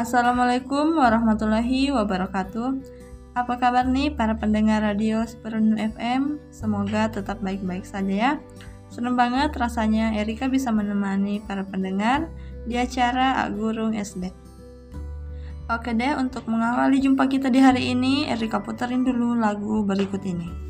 Assalamualaikum warahmatullahi wabarakatuh. Apa kabar nih para pendengar radio Supernu FM? Semoga tetap baik-baik saja ya. Senang banget rasanya Erika bisa menemani para pendengar di acara Agurung SD. Oke deh, untuk mengawali jumpa kita di hari ini, Erika puterin dulu lagu berikut ini.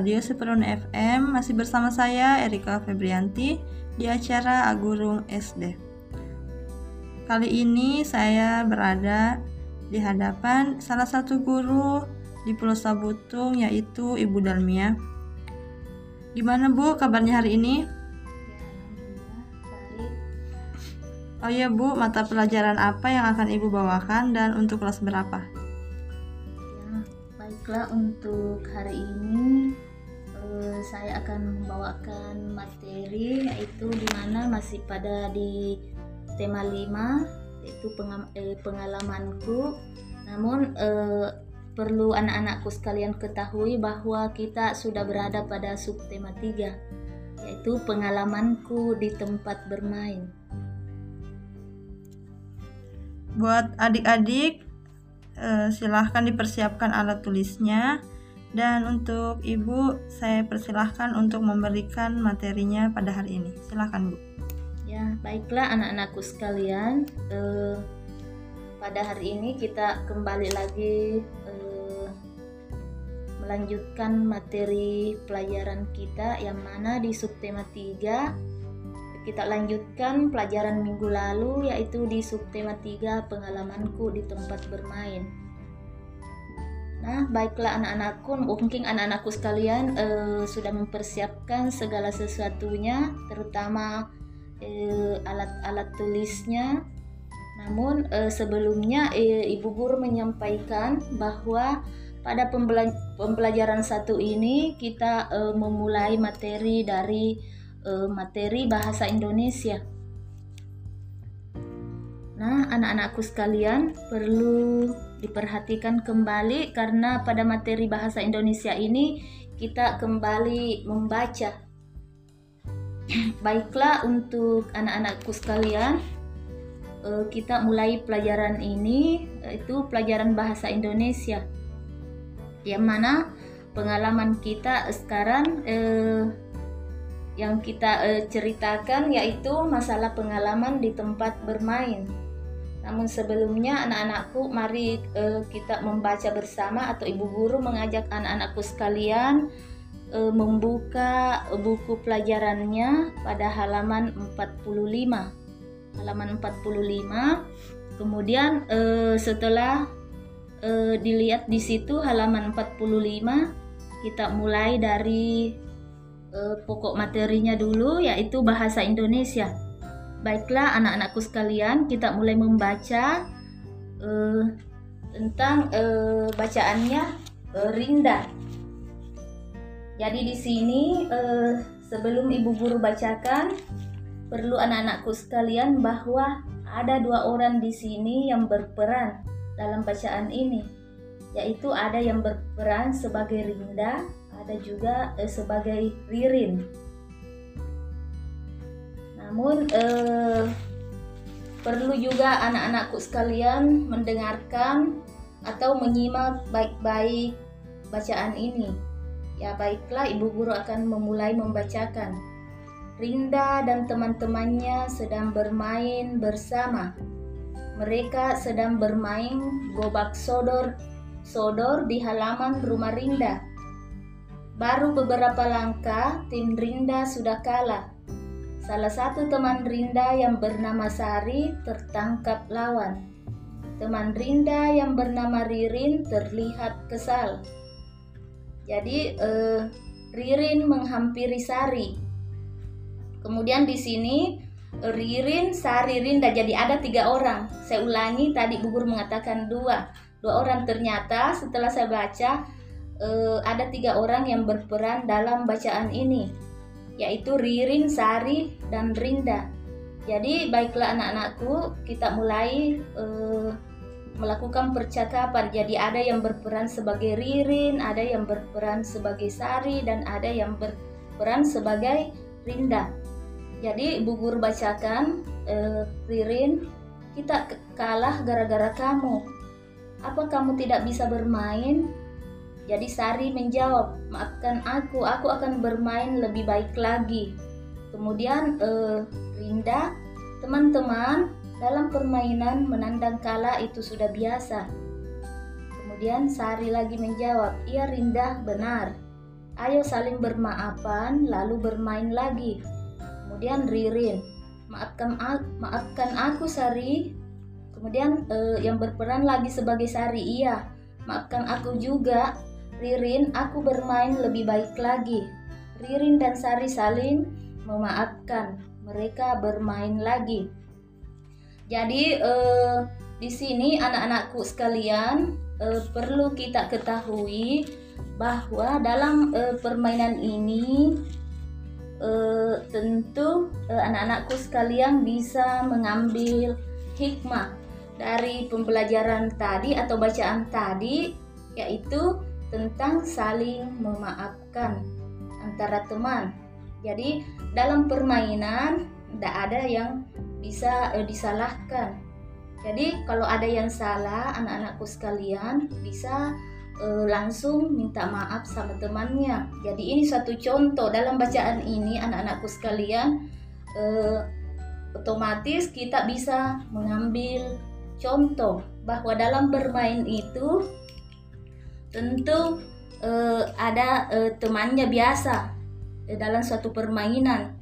Radio Seperun FM, masih bersama saya Erika Febrianti di acara Agurung SD. Kali ini saya berada di hadapan salah satu guru di Pulau Sabutung yaitu Ibu Dalmia. Gimana Bu kabarnya hari ini? Oh iya Bu, mata pelajaran apa yang akan Ibu bawakan dan untuk kelas berapa? Baiklah untuk hari ini uh, saya akan membawakan materi yaitu di mana masih pada di tema 5 yaitu eh, pengalamanku. Namun uh, perlu anak-anakku sekalian ketahui bahwa kita sudah berada pada subtema 3 yaitu pengalamanku di tempat bermain. Buat adik-adik uh, silahkan dipersiapkan alat tulisnya dan untuk ibu saya persilahkan untuk memberikan materinya pada hari ini. Silahkan bu. Ya baiklah anak-anakku sekalian. Uh, pada hari ini kita kembali lagi uh, melanjutkan materi pelajaran kita yang mana di subtema 3 kita lanjutkan pelajaran minggu lalu yaitu di subtema 3 pengalamanku di tempat bermain. Nah, baiklah anak-anakku, mungkin anak-anakku sekalian uh, sudah mempersiapkan segala sesuatunya, terutama uh, alat-alat tulisnya. Namun uh, sebelumnya uh, Ibu Guru menyampaikan bahwa pada pembelajaran satu ini kita uh, memulai materi dari materi bahasa Indonesia. Nah, anak-anakku sekalian perlu diperhatikan kembali karena pada materi bahasa Indonesia ini kita kembali membaca. Baiklah untuk anak-anakku sekalian, eh, kita mulai pelajaran ini itu pelajaran bahasa Indonesia. Yang mana pengalaman kita sekarang eh, yang kita eh, ceritakan yaitu masalah pengalaman di tempat bermain. Namun sebelumnya anak-anakku mari uh, kita membaca bersama atau ibu guru mengajak anak-anakku sekalian uh, membuka buku pelajarannya pada halaman 45. Halaman 45. Kemudian uh, setelah dilihat di situ halaman 45 kita mulai dari pokok materinya dulu yaitu bahasa Indonesia. Baiklah anak-anakku sekalian, kita mulai membaca uh, tentang uh, bacaannya uh, Rinda. Jadi di sini uh, sebelum ibu guru bacakan, perlu anak-anakku sekalian bahwa ada dua orang di sini yang berperan dalam bacaan ini, yaitu ada yang berperan sebagai Rinda, ada juga uh, sebagai Ririn. Namun eh, perlu juga anak-anakku sekalian mendengarkan atau menyimak baik-baik bacaan ini. Ya baiklah ibu guru akan memulai membacakan. Rinda dan teman-temannya sedang bermain bersama. Mereka sedang bermain gobak sodor sodor di halaman rumah Rinda. Baru beberapa langkah tim Rinda sudah kalah. Salah satu teman Rinda yang bernama Sari tertangkap lawan. Teman Rinda yang bernama Ririn terlihat kesal. Jadi eh, Ririn menghampiri Sari. Kemudian di sini Ririn, Sari, Rinda. Jadi ada tiga orang. Saya ulangi tadi Bu Guru mengatakan dua. Dua orang ternyata setelah saya baca eh, ada tiga orang yang berperan dalam bacaan ini yaitu Ririn, Sari, dan Rinda. Jadi baiklah anak-anakku, kita mulai uh, melakukan percakapan. Jadi ada yang berperan sebagai Ririn, ada yang berperan sebagai Sari, dan ada yang berperan sebagai Rinda. Jadi Ibu Guru bacakan, uh, Ririn, kita kalah gara-gara kamu. Apa kamu tidak bisa bermain? Jadi Sari menjawab, maafkan aku, aku akan bermain lebih baik lagi. Kemudian eh, Rinda, teman-teman, dalam permainan menandang kalah itu sudah biasa. Kemudian Sari lagi menjawab, iya Rinda benar. Ayo saling bermaafan lalu bermain lagi. Kemudian Ririn, maafkan aku, maafkan aku Sari. Kemudian eh, yang berperan lagi sebagai Sari, iya. Maafkan aku juga. Ririn, aku bermain lebih baik lagi. Ririn dan Sari saling memaafkan. Mereka bermain lagi. Jadi eh, di sini anak-anakku sekalian eh, perlu kita ketahui bahwa dalam eh, permainan ini eh, tentu eh, anak-anakku sekalian bisa mengambil hikmah dari pembelajaran tadi atau bacaan tadi yaitu tentang saling memaafkan antara teman. Jadi dalam permainan tidak ada yang bisa uh, disalahkan. Jadi kalau ada yang salah anak-anakku sekalian bisa uh, langsung minta maaf sama temannya. Jadi ini satu contoh dalam bacaan ini anak-anakku sekalian uh, otomatis kita bisa mengambil contoh bahwa dalam bermain itu tentu uh, ada uh, temannya biasa uh, dalam suatu permainan.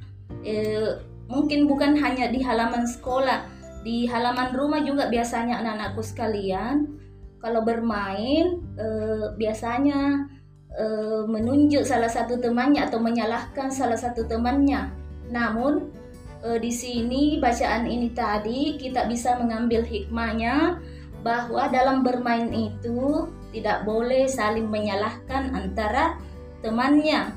Uh, mungkin bukan hanya di halaman sekolah, di halaman rumah juga biasanya anak-anakku sekalian kalau bermain eh, biasanya eh, menunjuk salah satu temannya atau menyalahkan salah satu temannya. Namun eh, di sini bacaan ini tadi kita bisa mengambil hikmahnya bahwa dalam bermain itu tidak boleh saling menyalahkan antara temannya.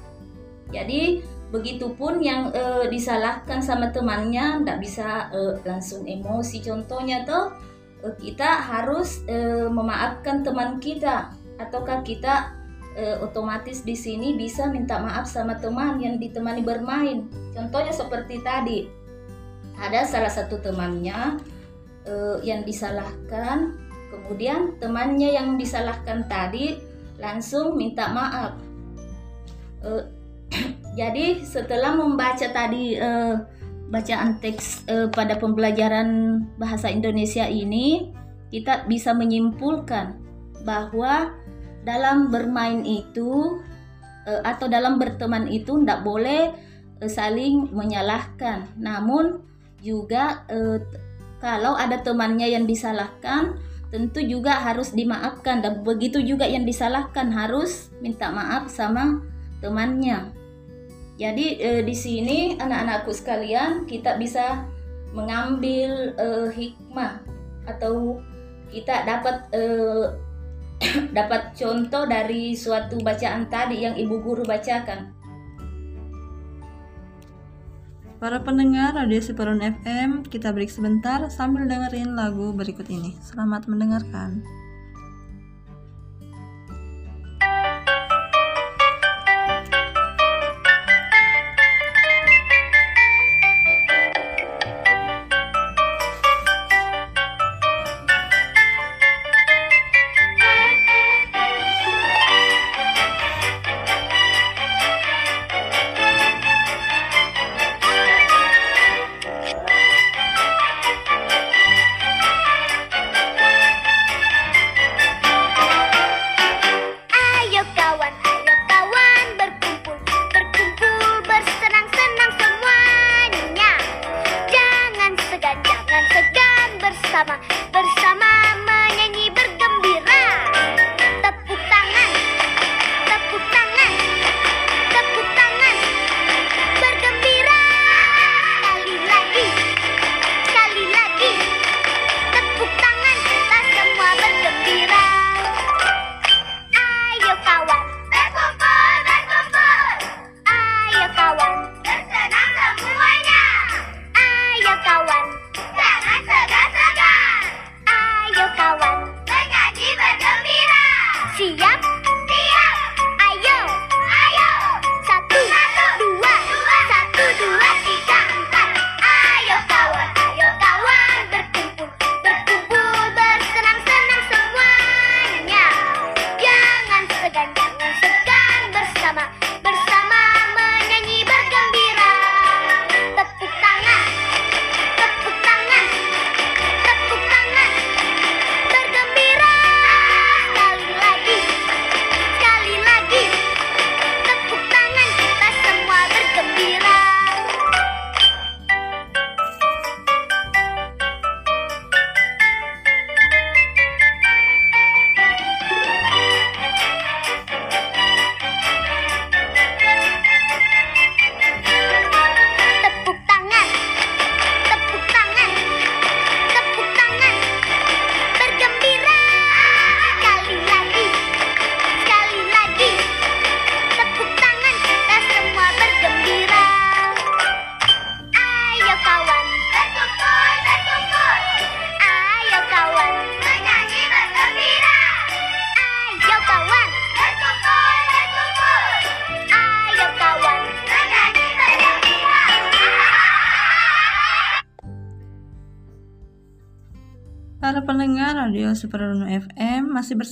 Jadi begitupun yang e, disalahkan sama temannya tidak bisa e, langsung emosi contohnya tuh e, kita harus e, memaafkan teman kita. Ataukah kita e, otomatis di sini bisa minta maaf sama teman yang ditemani bermain? Contohnya seperti tadi. Ada salah satu temannya e, yang disalahkan kemudian temannya yang disalahkan tadi langsung minta maaf e, jadi setelah membaca tadi uh, bacaan teks uh, pada pembelajaran bahasa Indonesia ini, kita bisa menyimpulkan bahwa dalam bermain itu uh, atau dalam berteman itu tidak boleh uh, saling menyalahkan. Namun juga uh, kalau ada temannya yang disalahkan, tentu juga harus dimaafkan dan begitu juga yang disalahkan harus minta maaf sama temannya. Jadi e, di sini anak-anakku sekalian kita bisa mengambil e, hikmah atau kita dapat e, dapat contoh dari suatu bacaan tadi yang ibu guru bacakan. Para pendengar Radio Siparon FM, kita break sebentar sambil dengerin lagu berikut ini. Selamat mendengarkan.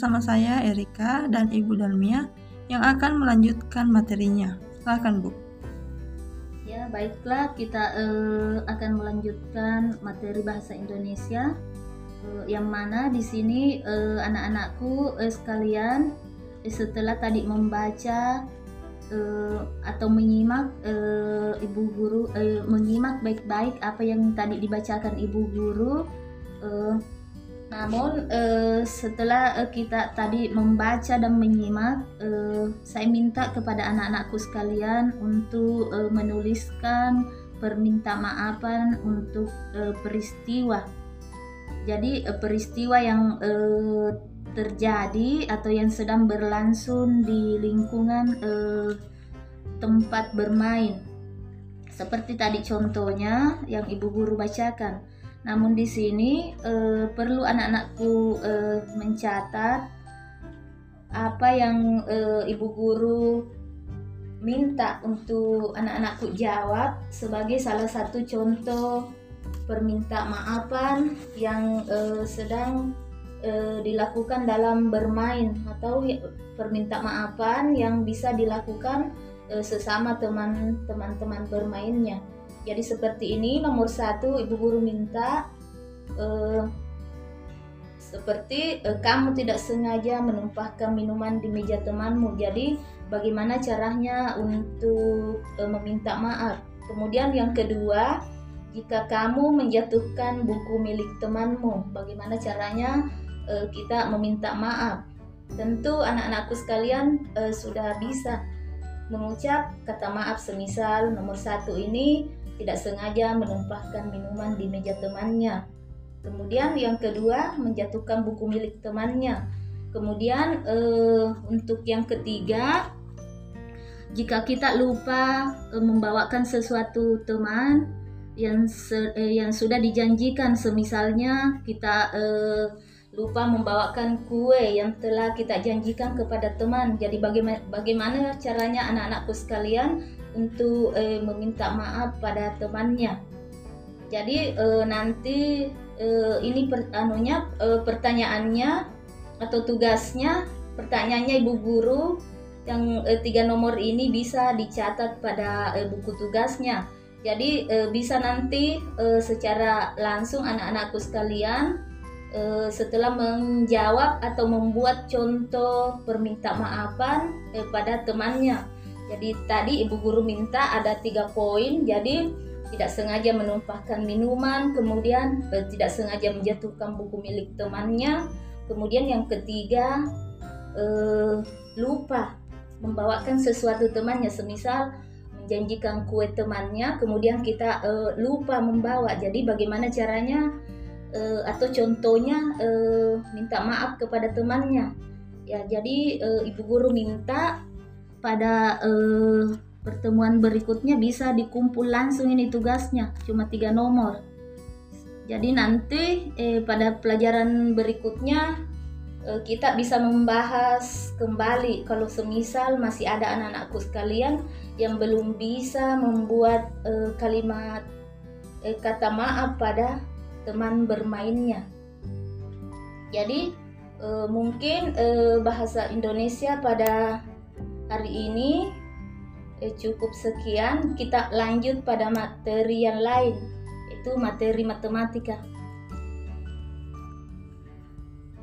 Bersama saya Erika dan Ibu Dalmia yang akan melanjutkan materinya. Silakan Bu. Ya baiklah kita uh, akan melanjutkan materi bahasa Indonesia uh, yang mana di sini uh, anak-anakku uh, sekalian uh, setelah tadi membaca uh, atau menyimak uh, ibu guru uh, menyimak baik-baik apa yang tadi dibacakan ibu guru uh, Namun eh, setelah eh, kita tadi membaca dan menyimak, eh, saya minta kepada anak-anakku sekalian untuk eh, menuliskan perminta maafan untuk eh, peristiwa. Jadi eh, peristiwa yang eh, terjadi atau yang sedang berlangsung di lingkungan eh, tempat bermain. Seperti tadi contohnya yang ibu guru bacakan namun di sini eh, perlu anak-anakku eh, mencatat apa yang eh, ibu guru minta untuk anak-anakku jawab sebagai salah satu contoh perminta maafan yang eh, sedang eh, dilakukan dalam bermain atau perminta maafan yang bisa dilakukan eh, sesama teman-teman teman bermainnya. Jadi seperti ini nomor satu ibu guru minta uh, seperti uh, kamu tidak sengaja menumpahkan minuman di meja temanmu. Jadi bagaimana caranya untuk uh, meminta maaf. Kemudian yang kedua jika kamu menjatuhkan buku milik temanmu, bagaimana caranya uh, kita meminta maaf. Tentu anak-anakku sekalian uh, sudah bisa mengucap kata maaf semisal nomor satu ini tidak sengaja menumpahkan minuman di meja temannya. Kemudian yang kedua menjatuhkan buku milik temannya. Kemudian eh, untuk yang ketiga jika kita lupa eh, membawakan sesuatu teman yang se, eh, yang sudah dijanjikan semisalnya kita eh, lupa membawakan kue yang telah kita janjikan kepada teman. Jadi bagaimana bagaimana caranya anak-anakku sekalian untuk eh, meminta maaf pada temannya. Jadi eh, nanti eh, ini per, anunya eh, pertanyaannya atau tugasnya pertanyaannya ibu guru yang eh, tiga nomor ini bisa dicatat pada eh, buku tugasnya. Jadi eh, bisa nanti eh, secara langsung anak-anakku sekalian eh, setelah menjawab atau membuat contoh perminta maafan eh, pada temannya jadi tadi ibu guru minta ada tiga poin. Jadi tidak sengaja menumpahkan minuman, kemudian eh, tidak sengaja menjatuhkan buku milik temannya, kemudian yang ketiga eh, lupa membawakan sesuatu temannya, semisal menjanjikan kue temannya, kemudian kita eh, lupa membawa. Jadi bagaimana caranya eh, atau contohnya eh, minta maaf kepada temannya? Ya, jadi eh, ibu guru minta pada uh, pertemuan berikutnya bisa dikumpul langsung ini tugasnya cuma tiga nomor. Jadi nanti eh, pada pelajaran berikutnya eh, kita bisa membahas kembali kalau semisal masih ada anak-anakku sekalian yang belum bisa membuat eh, kalimat eh, kata maaf pada teman bermainnya. Jadi eh, mungkin eh, bahasa Indonesia pada hari ini eh, cukup sekian kita lanjut pada materi yang lain itu materi matematika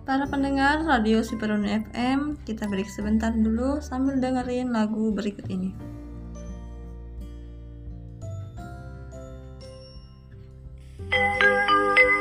Para pendengar Radio Superun FM, kita break sebentar dulu sambil dengerin lagu berikut ini. Thank you.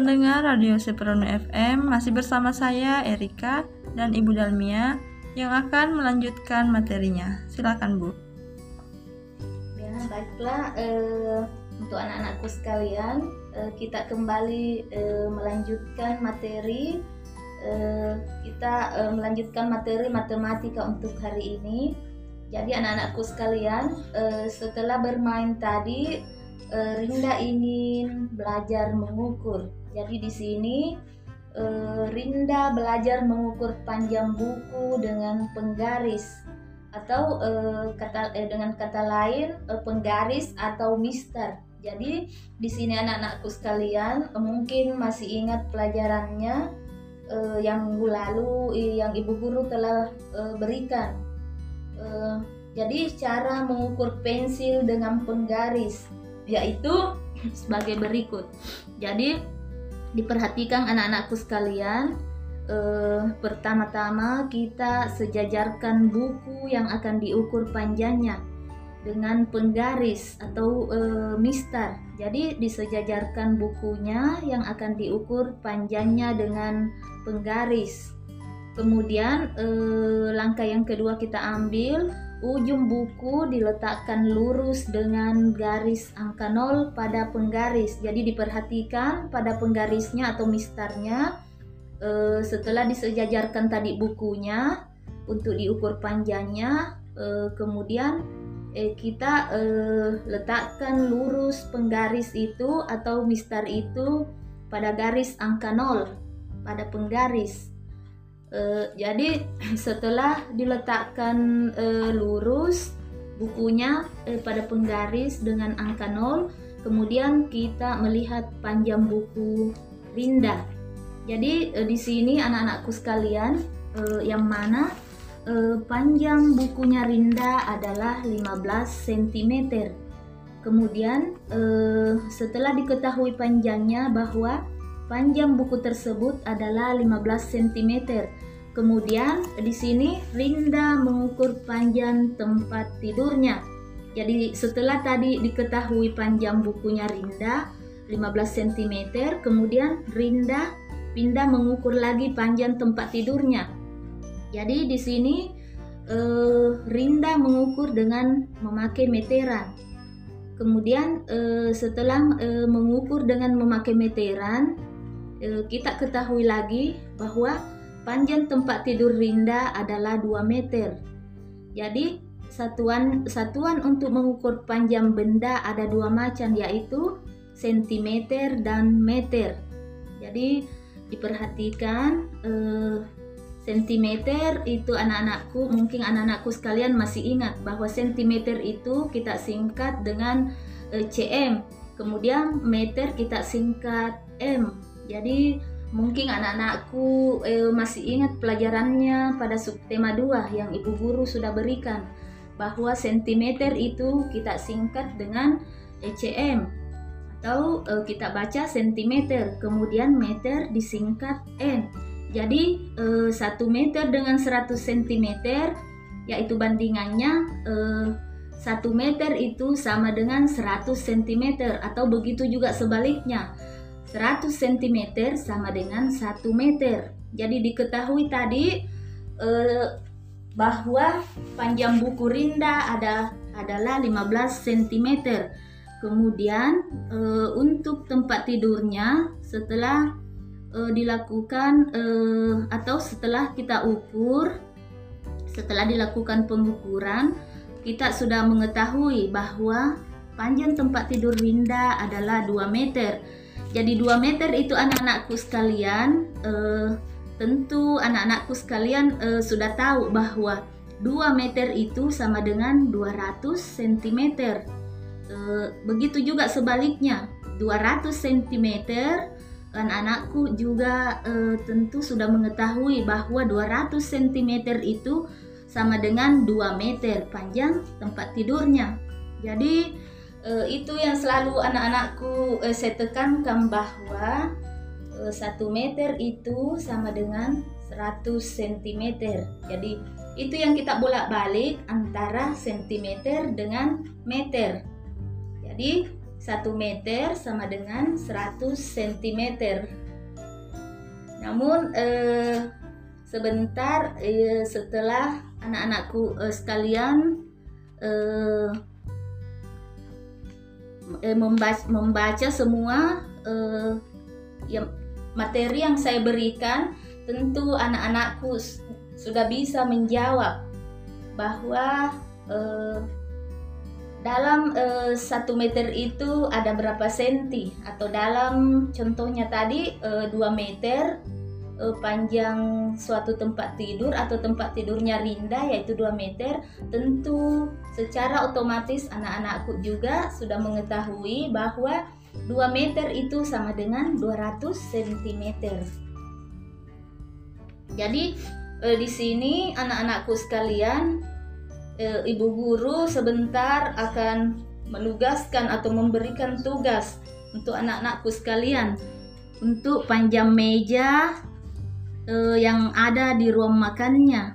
Pendengar Radio Seperono FM masih bersama saya Erika dan Ibu Dalmia yang akan melanjutkan materinya. Silakan Bu. Ya, baiklah eh, untuk anak-anakku sekalian, eh, kita kembali eh, melanjutkan materi. Eh, kita eh, melanjutkan materi matematika untuk hari ini. Jadi anak-anakku sekalian, eh, setelah bermain tadi, eh, Rinda ingin belajar mengukur. Jadi di sini eh, Rinda belajar mengukur panjang buku dengan penggaris atau eh, kata eh, dengan kata lain eh, penggaris atau mister. Jadi di sini anak-anakku sekalian eh, mungkin masih ingat pelajarannya eh, yang minggu lalu yang ibu guru telah eh, berikan. Eh, jadi cara mengukur pensil dengan penggaris yaitu sebagai berikut. Jadi diperhatikan anak-anakku sekalian eh, pertama-tama kita sejajarkan buku yang akan diukur panjangnya dengan penggaris atau eh, mister. Jadi disejajarkan bukunya yang akan diukur panjangnya dengan penggaris. Kemudian eh, langkah yang kedua kita ambil ujung buku diletakkan lurus dengan garis angka 0 pada penggaris. Jadi diperhatikan pada penggarisnya atau misternya eh, setelah disejajarkan tadi bukunya untuk diukur panjangnya eh, kemudian eh, kita eh, letakkan lurus penggaris itu atau mister itu pada garis angka 0 pada penggaris Eh, jadi setelah diletakkan eh, lurus bukunya eh, pada penggaris dengan angka 0 kemudian kita melihat panjang buku Rinda. Jadi eh, di sini anak-anakku sekalian eh, yang mana eh, panjang bukunya Rinda adalah 15 cm kemudian eh, setelah diketahui panjangnya bahwa Panjang buku tersebut adalah 15 cm. Kemudian di sini Rinda mengukur panjang tempat tidurnya. Jadi setelah tadi diketahui panjang bukunya Rinda 15 cm, kemudian Rinda pindah mengukur lagi panjang tempat tidurnya. Jadi di sini eh, Rinda mengukur dengan memakai meteran. Kemudian eh, setelah eh, mengukur dengan memakai meteran, kita ketahui lagi bahwa panjang tempat tidur Rinda adalah 2 meter. Jadi satuan satuan untuk mengukur panjang benda ada dua macam yaitu sentimeter dan meter. Jadi diperhatikan eh, sentimeter itu anak-anakku mungkin anak-anakku sekalian masih ingat bahwa sentimeter itu kita singkat dengan eh, cm. Kemudian meter kita singkat m. Jadi mungkin anak-anakku eh, masih ingat pelajarannya pada subtema 2 yang ibu guru sudah berikan bahwa sentimeter itu kita singkat dengan ECM atau eh, kita baca sentimeter kemudian meter disingkat n. Jadi eh, 1 meter dengan 100 cm yaitu bandingannya eh, 1 meter itu sama dengan 100 cm atau begitu juga sebaliknya 100 cm sama dengan 1 meter. Jadi diketahui tadi eh, bahwa panjang buku Rinda ada adalah 15 cm. Kemudian eh, untuk tempat tidurnya setelah eh, dilakukan eh, atau setelah kita ukur setelah dilakukan pengukuran kita sudah mengetahui bahwa panjang tempat tidur Winda adalah 2 meter. Jadi 2 meter itu anak-anakku sekalian eh, tentu anak-anakku sekalian eh, sudah tahu bahwa 2 meter itu sama dengan 200 cm. Eh, begitu juga sebaliknya, 200 cm anak-anakku juga eh, tentu sudah mengetahui bahwa 200 cm itu sama dengan 2 meter panjang tempat tidurnya. Jadi eh, itu yang selalu anak-anakku eh, saya tekankan bahwa eh, 1 meter itu sama dengan 100 cm. Jadi itu yang kita bolak-balik antara sentimeter dengan meter. Jadi 1 meter sama dengan 100 cm. Namun eh, sebentar eh, setelah anak-anakku eh, sekalian eh, eh, membaca, membaca semua eh, yang materi yang saya berikan tentu anak-anakku sudah bisa menjawab bahwa eh, dalam eh, satu meter itu ada berapa senti? Atau dalam contohnya tadi eh, 2 meter eh, panjang suatu tempat tidur atau tempat tidurnya Rinda yaitu 2 meter tentu secara otomatis anak-anakku juga sudah mengetahui bahwa 2 meter itu sama dengan 200 cm jadi eh, di sini anak-anakku sekalian eh, ibu guru sebentar akan menugaskan atau memberikan tugas untuk anak-anakku sekalian untuk panjang meja eh, yang ada di ruang makannya.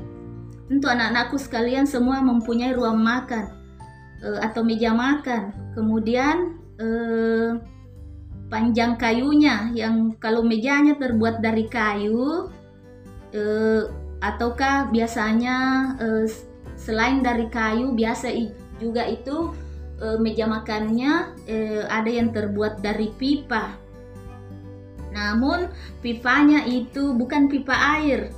Untuk anak-anakku sekalian semua mempunyai ruang makan eh, atau meja makan. Kemudian eh, panjang kayunya yang kalau mejanya terbuat dari kayu eh, ataukah biasanya eh, selain dari kayu biasa juga itu eh, meja makannya eh, ada yang terbuat dari pipa namun pipanya itu bukan pipa air.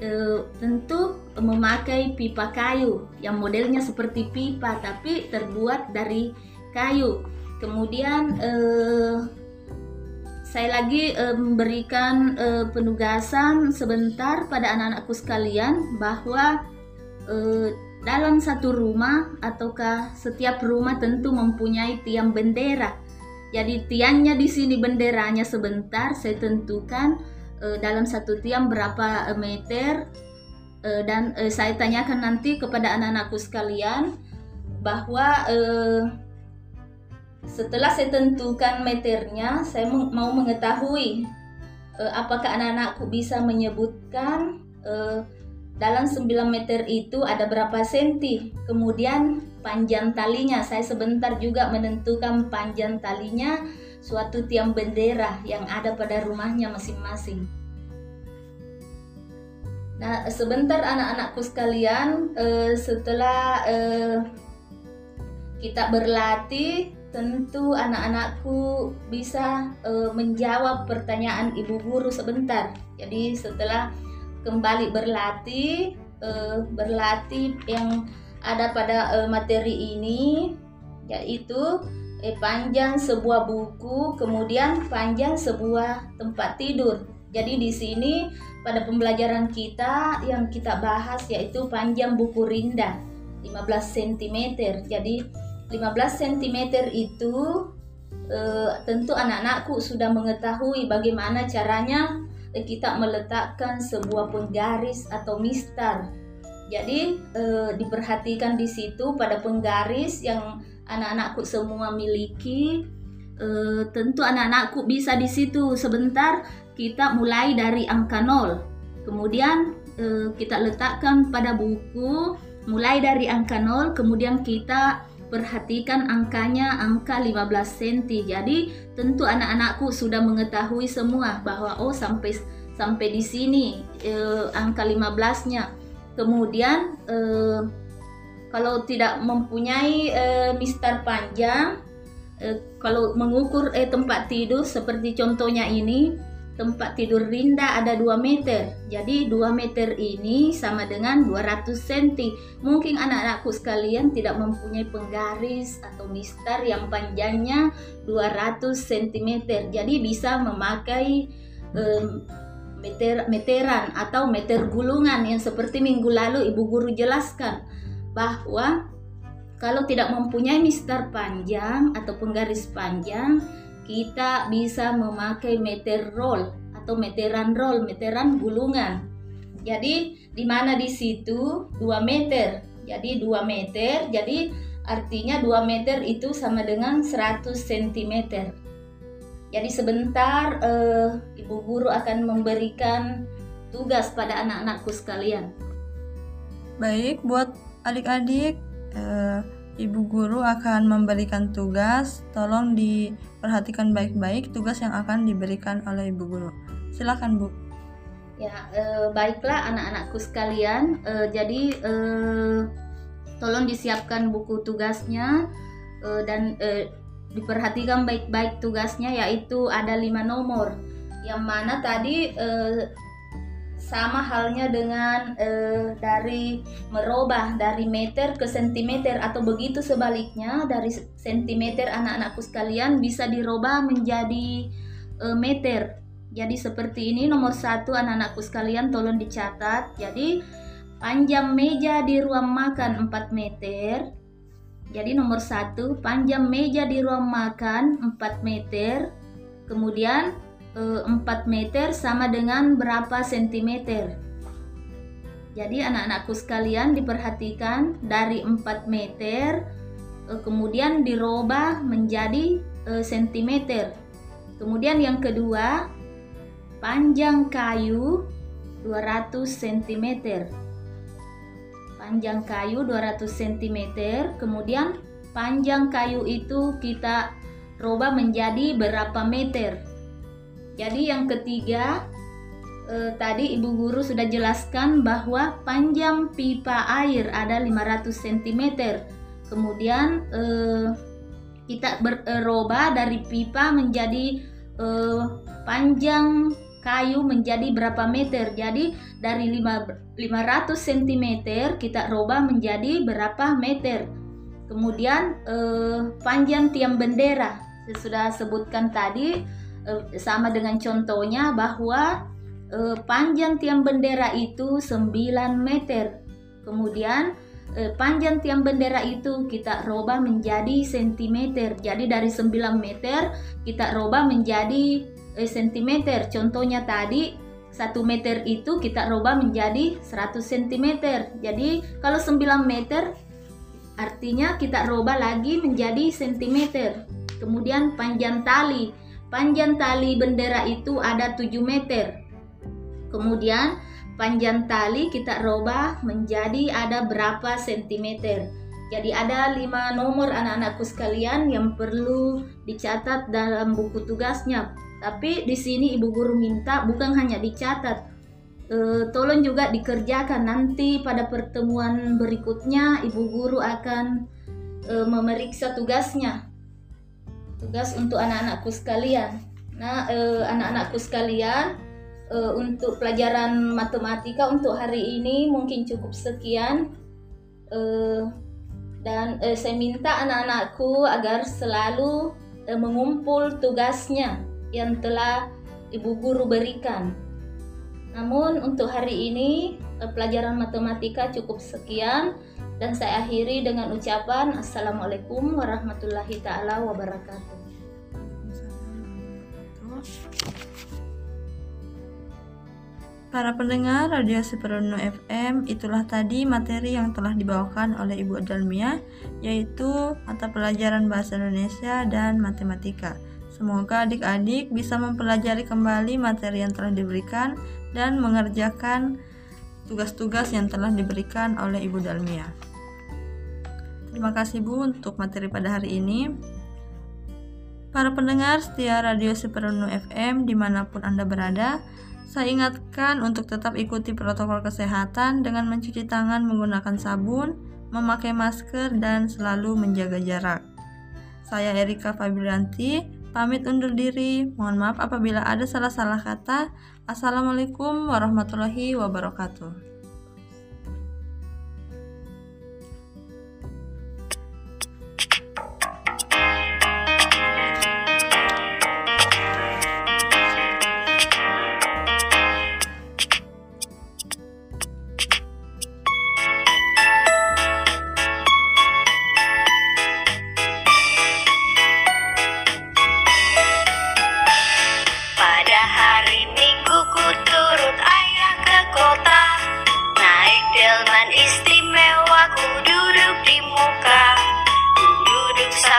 E, tentu memakai pipa kayu yang modelnya seperti pipa tapi terbuat dari kayu. Kemudian e, saya lagi e, memberikan e, penugasan sebentar pada anak-anakku sekalian bahwa e, dalam satu rumah ataukah setiap rumah tentu mempunyai tiang bendera jadi tiangnya di sini benderanya sebentar saya tentukan uh, dalam satu tiang berapa uh, meter uh, dan uh, saya tanyakan nanti kepada anak-anakku sekalian bahwa uh, setelah saya tentukan meternya saya mau mengetahui uh, apakah anak-anakku bisa menyebutkan uh, dalam 9 meter itu ada berapa senti. Kemudian panjang talinya. Saya sebentar juga menentukan panjang talinya suatu tiang bendera yang ada pada rumahnya masing-masing. Nah, sebentar anak-anakku sekalian, eh, setelah eh, kita berlatih, tentu anak-anakku bisa eh, menjawab pertanyaan ibu guru sebentar. Jadi setelah kembali berlatih uh, berlatih yang ada pada uh, materi ini yaitu eh, panjang sebuah buku kemudian panjang sebuah tempat tidur jadi di sini pada pembelajaran kita yang kita bahas yaitu panjang buku Rinda 15 cm jadi 15 cm itu eh, tentu anak-anakku sudah mengetahui bagaimana caranya kita meletakkan sebuah penggaris atau mistar. Jadi eh, diperhatikan di situ pada penggaris yang anak-anakku semua miliki. Eh, tentu anak-anakku bisa di situ sebentar kita mulai dari angka nol. Kemudian eh, kita letakkan pada buku mulai dari angka nol. Kemudian kita perhatikan angkanya angka 15 cm. Jadi tentu anak-anakku sudah mengetahui semua bahwa oh sampai sampai di sini eh, angka 15-nya. Kemudian eh, kalau tidak mempunyai eh, mister panjang eh, kalau mengukur eh, tempat tidur seperti contohnya ini tempat tidur Rinda ada 2 meter. Jadi 2 meter ini sama dengan 200 cm. Mungkin anak-anakku sekalian tidak mempunyai penggaris atau mister yang panjangnya 200 cm. Jadi bisa memakai um, meter meteran atau meter gulungan yang seperti minggu lalu ibu guru jelaskan bahwa kalau tidak mempunyai mister panjang atau penggaris panjang kita bisa memakai meter roll atau meteran roll, meteran gulungan. Jadi di mana di situ 2 meter. Jadi 2 meter, jadi artinya 2 meter itu sama dengan 100 cm. Jadi sebentar eh, ibu guru akan memberikan tugas pada anak-anakku sekalian. Baik, buat adik-adik, eh, ibu guru akan memberikan tugas. Tolong diperhatikan baik-baik tugas yang akan diberikan oleh ibu guru. Silakan, Bu. Ya, eh, baiklah anak-anakku sekalian. Eh, jadi eh, tolong disiapkan buku tugasnya eh, dan eh, diperhatikan baik-baik tugasnya yaitu ada lima nomor. Yang mana tadi eh, sama halnya dengan eh, dari merubah dari meter ke sentimeter atau begitu sebaliknya dari sentimeter anak-anakku sekalian bisa dirubah menjadi eh, meter jadi seperti ini nomor satu anak-anakku sekalian tolong dicatat. Jadi panjang meja di ruang makan 4 meter. Jadi nomor satu panjang meja di ruang makan 4 meter. Kemudian 4 eh, meter sama dengan berapa sentimeter. Jadi anak-anakku sekalian diperhatikan dari 4 meter eh, kemudian dirubah menjadi eh, sentimeter. Kemudian yang kedua Panjang kayu 200 cm. Panjang kayu 200 cm, kemudian panjang kayu itu kita rubah menjadi berapa meter. Jadi yang ketiga eh, tadi ibu guru sudah jelaskan bahwa panjang pipa air ada 500 cm. Kemudian eh, kita berubah dari pipa menjadi eh, panjang kayu menjadi berapa meter. Jadi dari 500 cm kita rubah menjadi berapa meter. Kemudian eh, panjang tiang bendera. Saya sudah sebutkan tadi eh, sama dengan contohnya bahwa eh, panjang tiang bendera itu 9 meter. Kemudian eh, panjang tiang bendera itu kita rubah menjadi sentimeter. Jadi dari 9 meter kita rubah menjadi cm. Contohnya tadi 1 meter itu kita rubah menjadi 100 cm. Jadi kalau 9 meter artinya kita rubah lagi menjadi cm. Kemudian panjang tali. Panjang tali bendera itu ada 7 meter. Kemudian panjang tali kita rubah menjadi ada berapa sentimeter. Jadi ada lima nomor anak-anakku sekalian yang perlu dicatat dalam buku tugasnya. Tapi di sini ibu guru minta bukan hanya dicatat, e, tolong juga dikerjakan nanti pada pertemuan berikutnya ibu guru akan e, memeriksa tugasnya. Tugas untuk anak-anakku sekalian. Nah, e, anak-anakku sekalian, e, untuk pelajaran matematika untuk hari ini mungkin cukup sekian. E, dan e, saya minta anak-anakku agar selalu e, mengumpul tugasnya yang telah ibu guru berikan. Namun untuk hari ini eh, pelajaran matematika cukup sekian dan saya akhiri dengan ucapan Assalamualaikum warahmatullahi taala wabarakatuh. Para pendengar Radio Superno FM, itulah tadi materi yang telah dibawakan oleh Ibu Adalmia, yaitu mata pelajaran Bahasa Indonesia dan Matematika. Semoga adik-adik bisa mempelajari kembali materi yang telah diberikan dan mengerjakan tugas-tugas yang telah diberikan oleh Ibu Dalmia. Terima kasih Bu untuk materi pada hari ini. Para pendengar setia Radio Supernu FM di mana pun Anda berada, saya ingatkan untuk tetap ikuti protokol kesehatan dengan mencuci tangan menggunakan sabun, memakai masker, dan selalu menjaga jarak. Saya Erika Fabrianti, pamit undur diri. Mohon maaf apabila ada salah-salah kata. Assalamualaikum warahmatullahi wabarakatuh.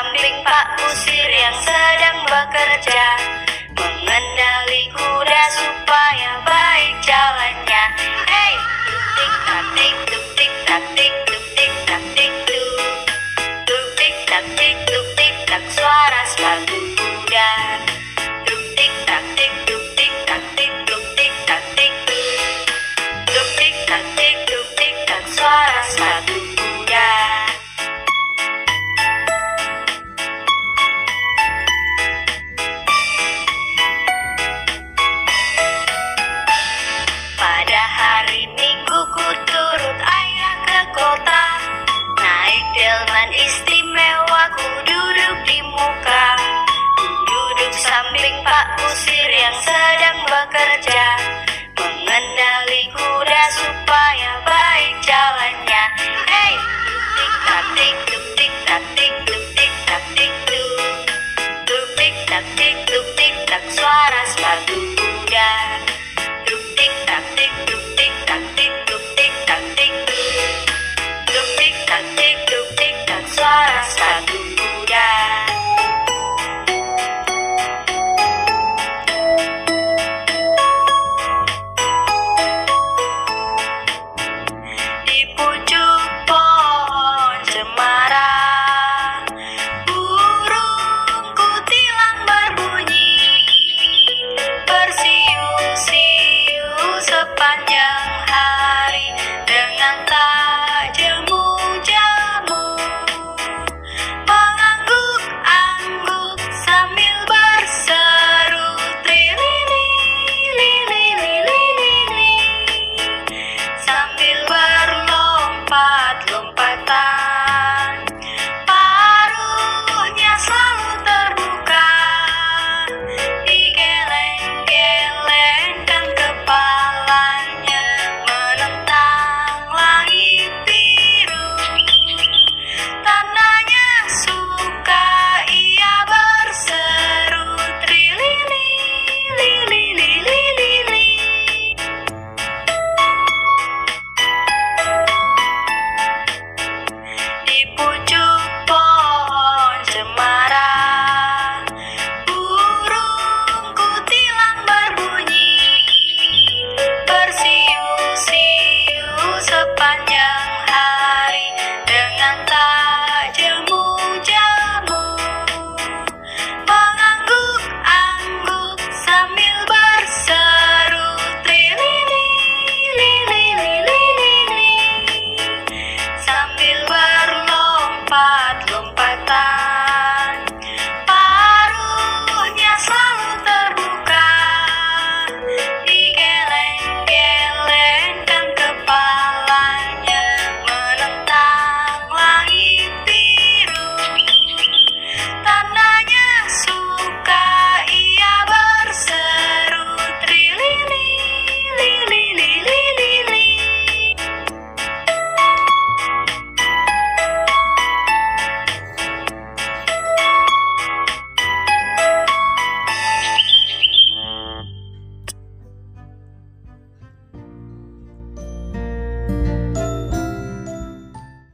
Samping pak kusir yang sedang bekerja Mengendali kuda supaya baik jalannya Hey, tuk tik tuk tik tak tik tuk tik tak tik tuk Tuk tik tak tik tuk tik tak suara sepatu kuda Pak usir yang sedang bekerja mengendali kuda supaya baik jalannya Hey! Tik tak tik suara sepatu kuda Tuk tik tak tik 我就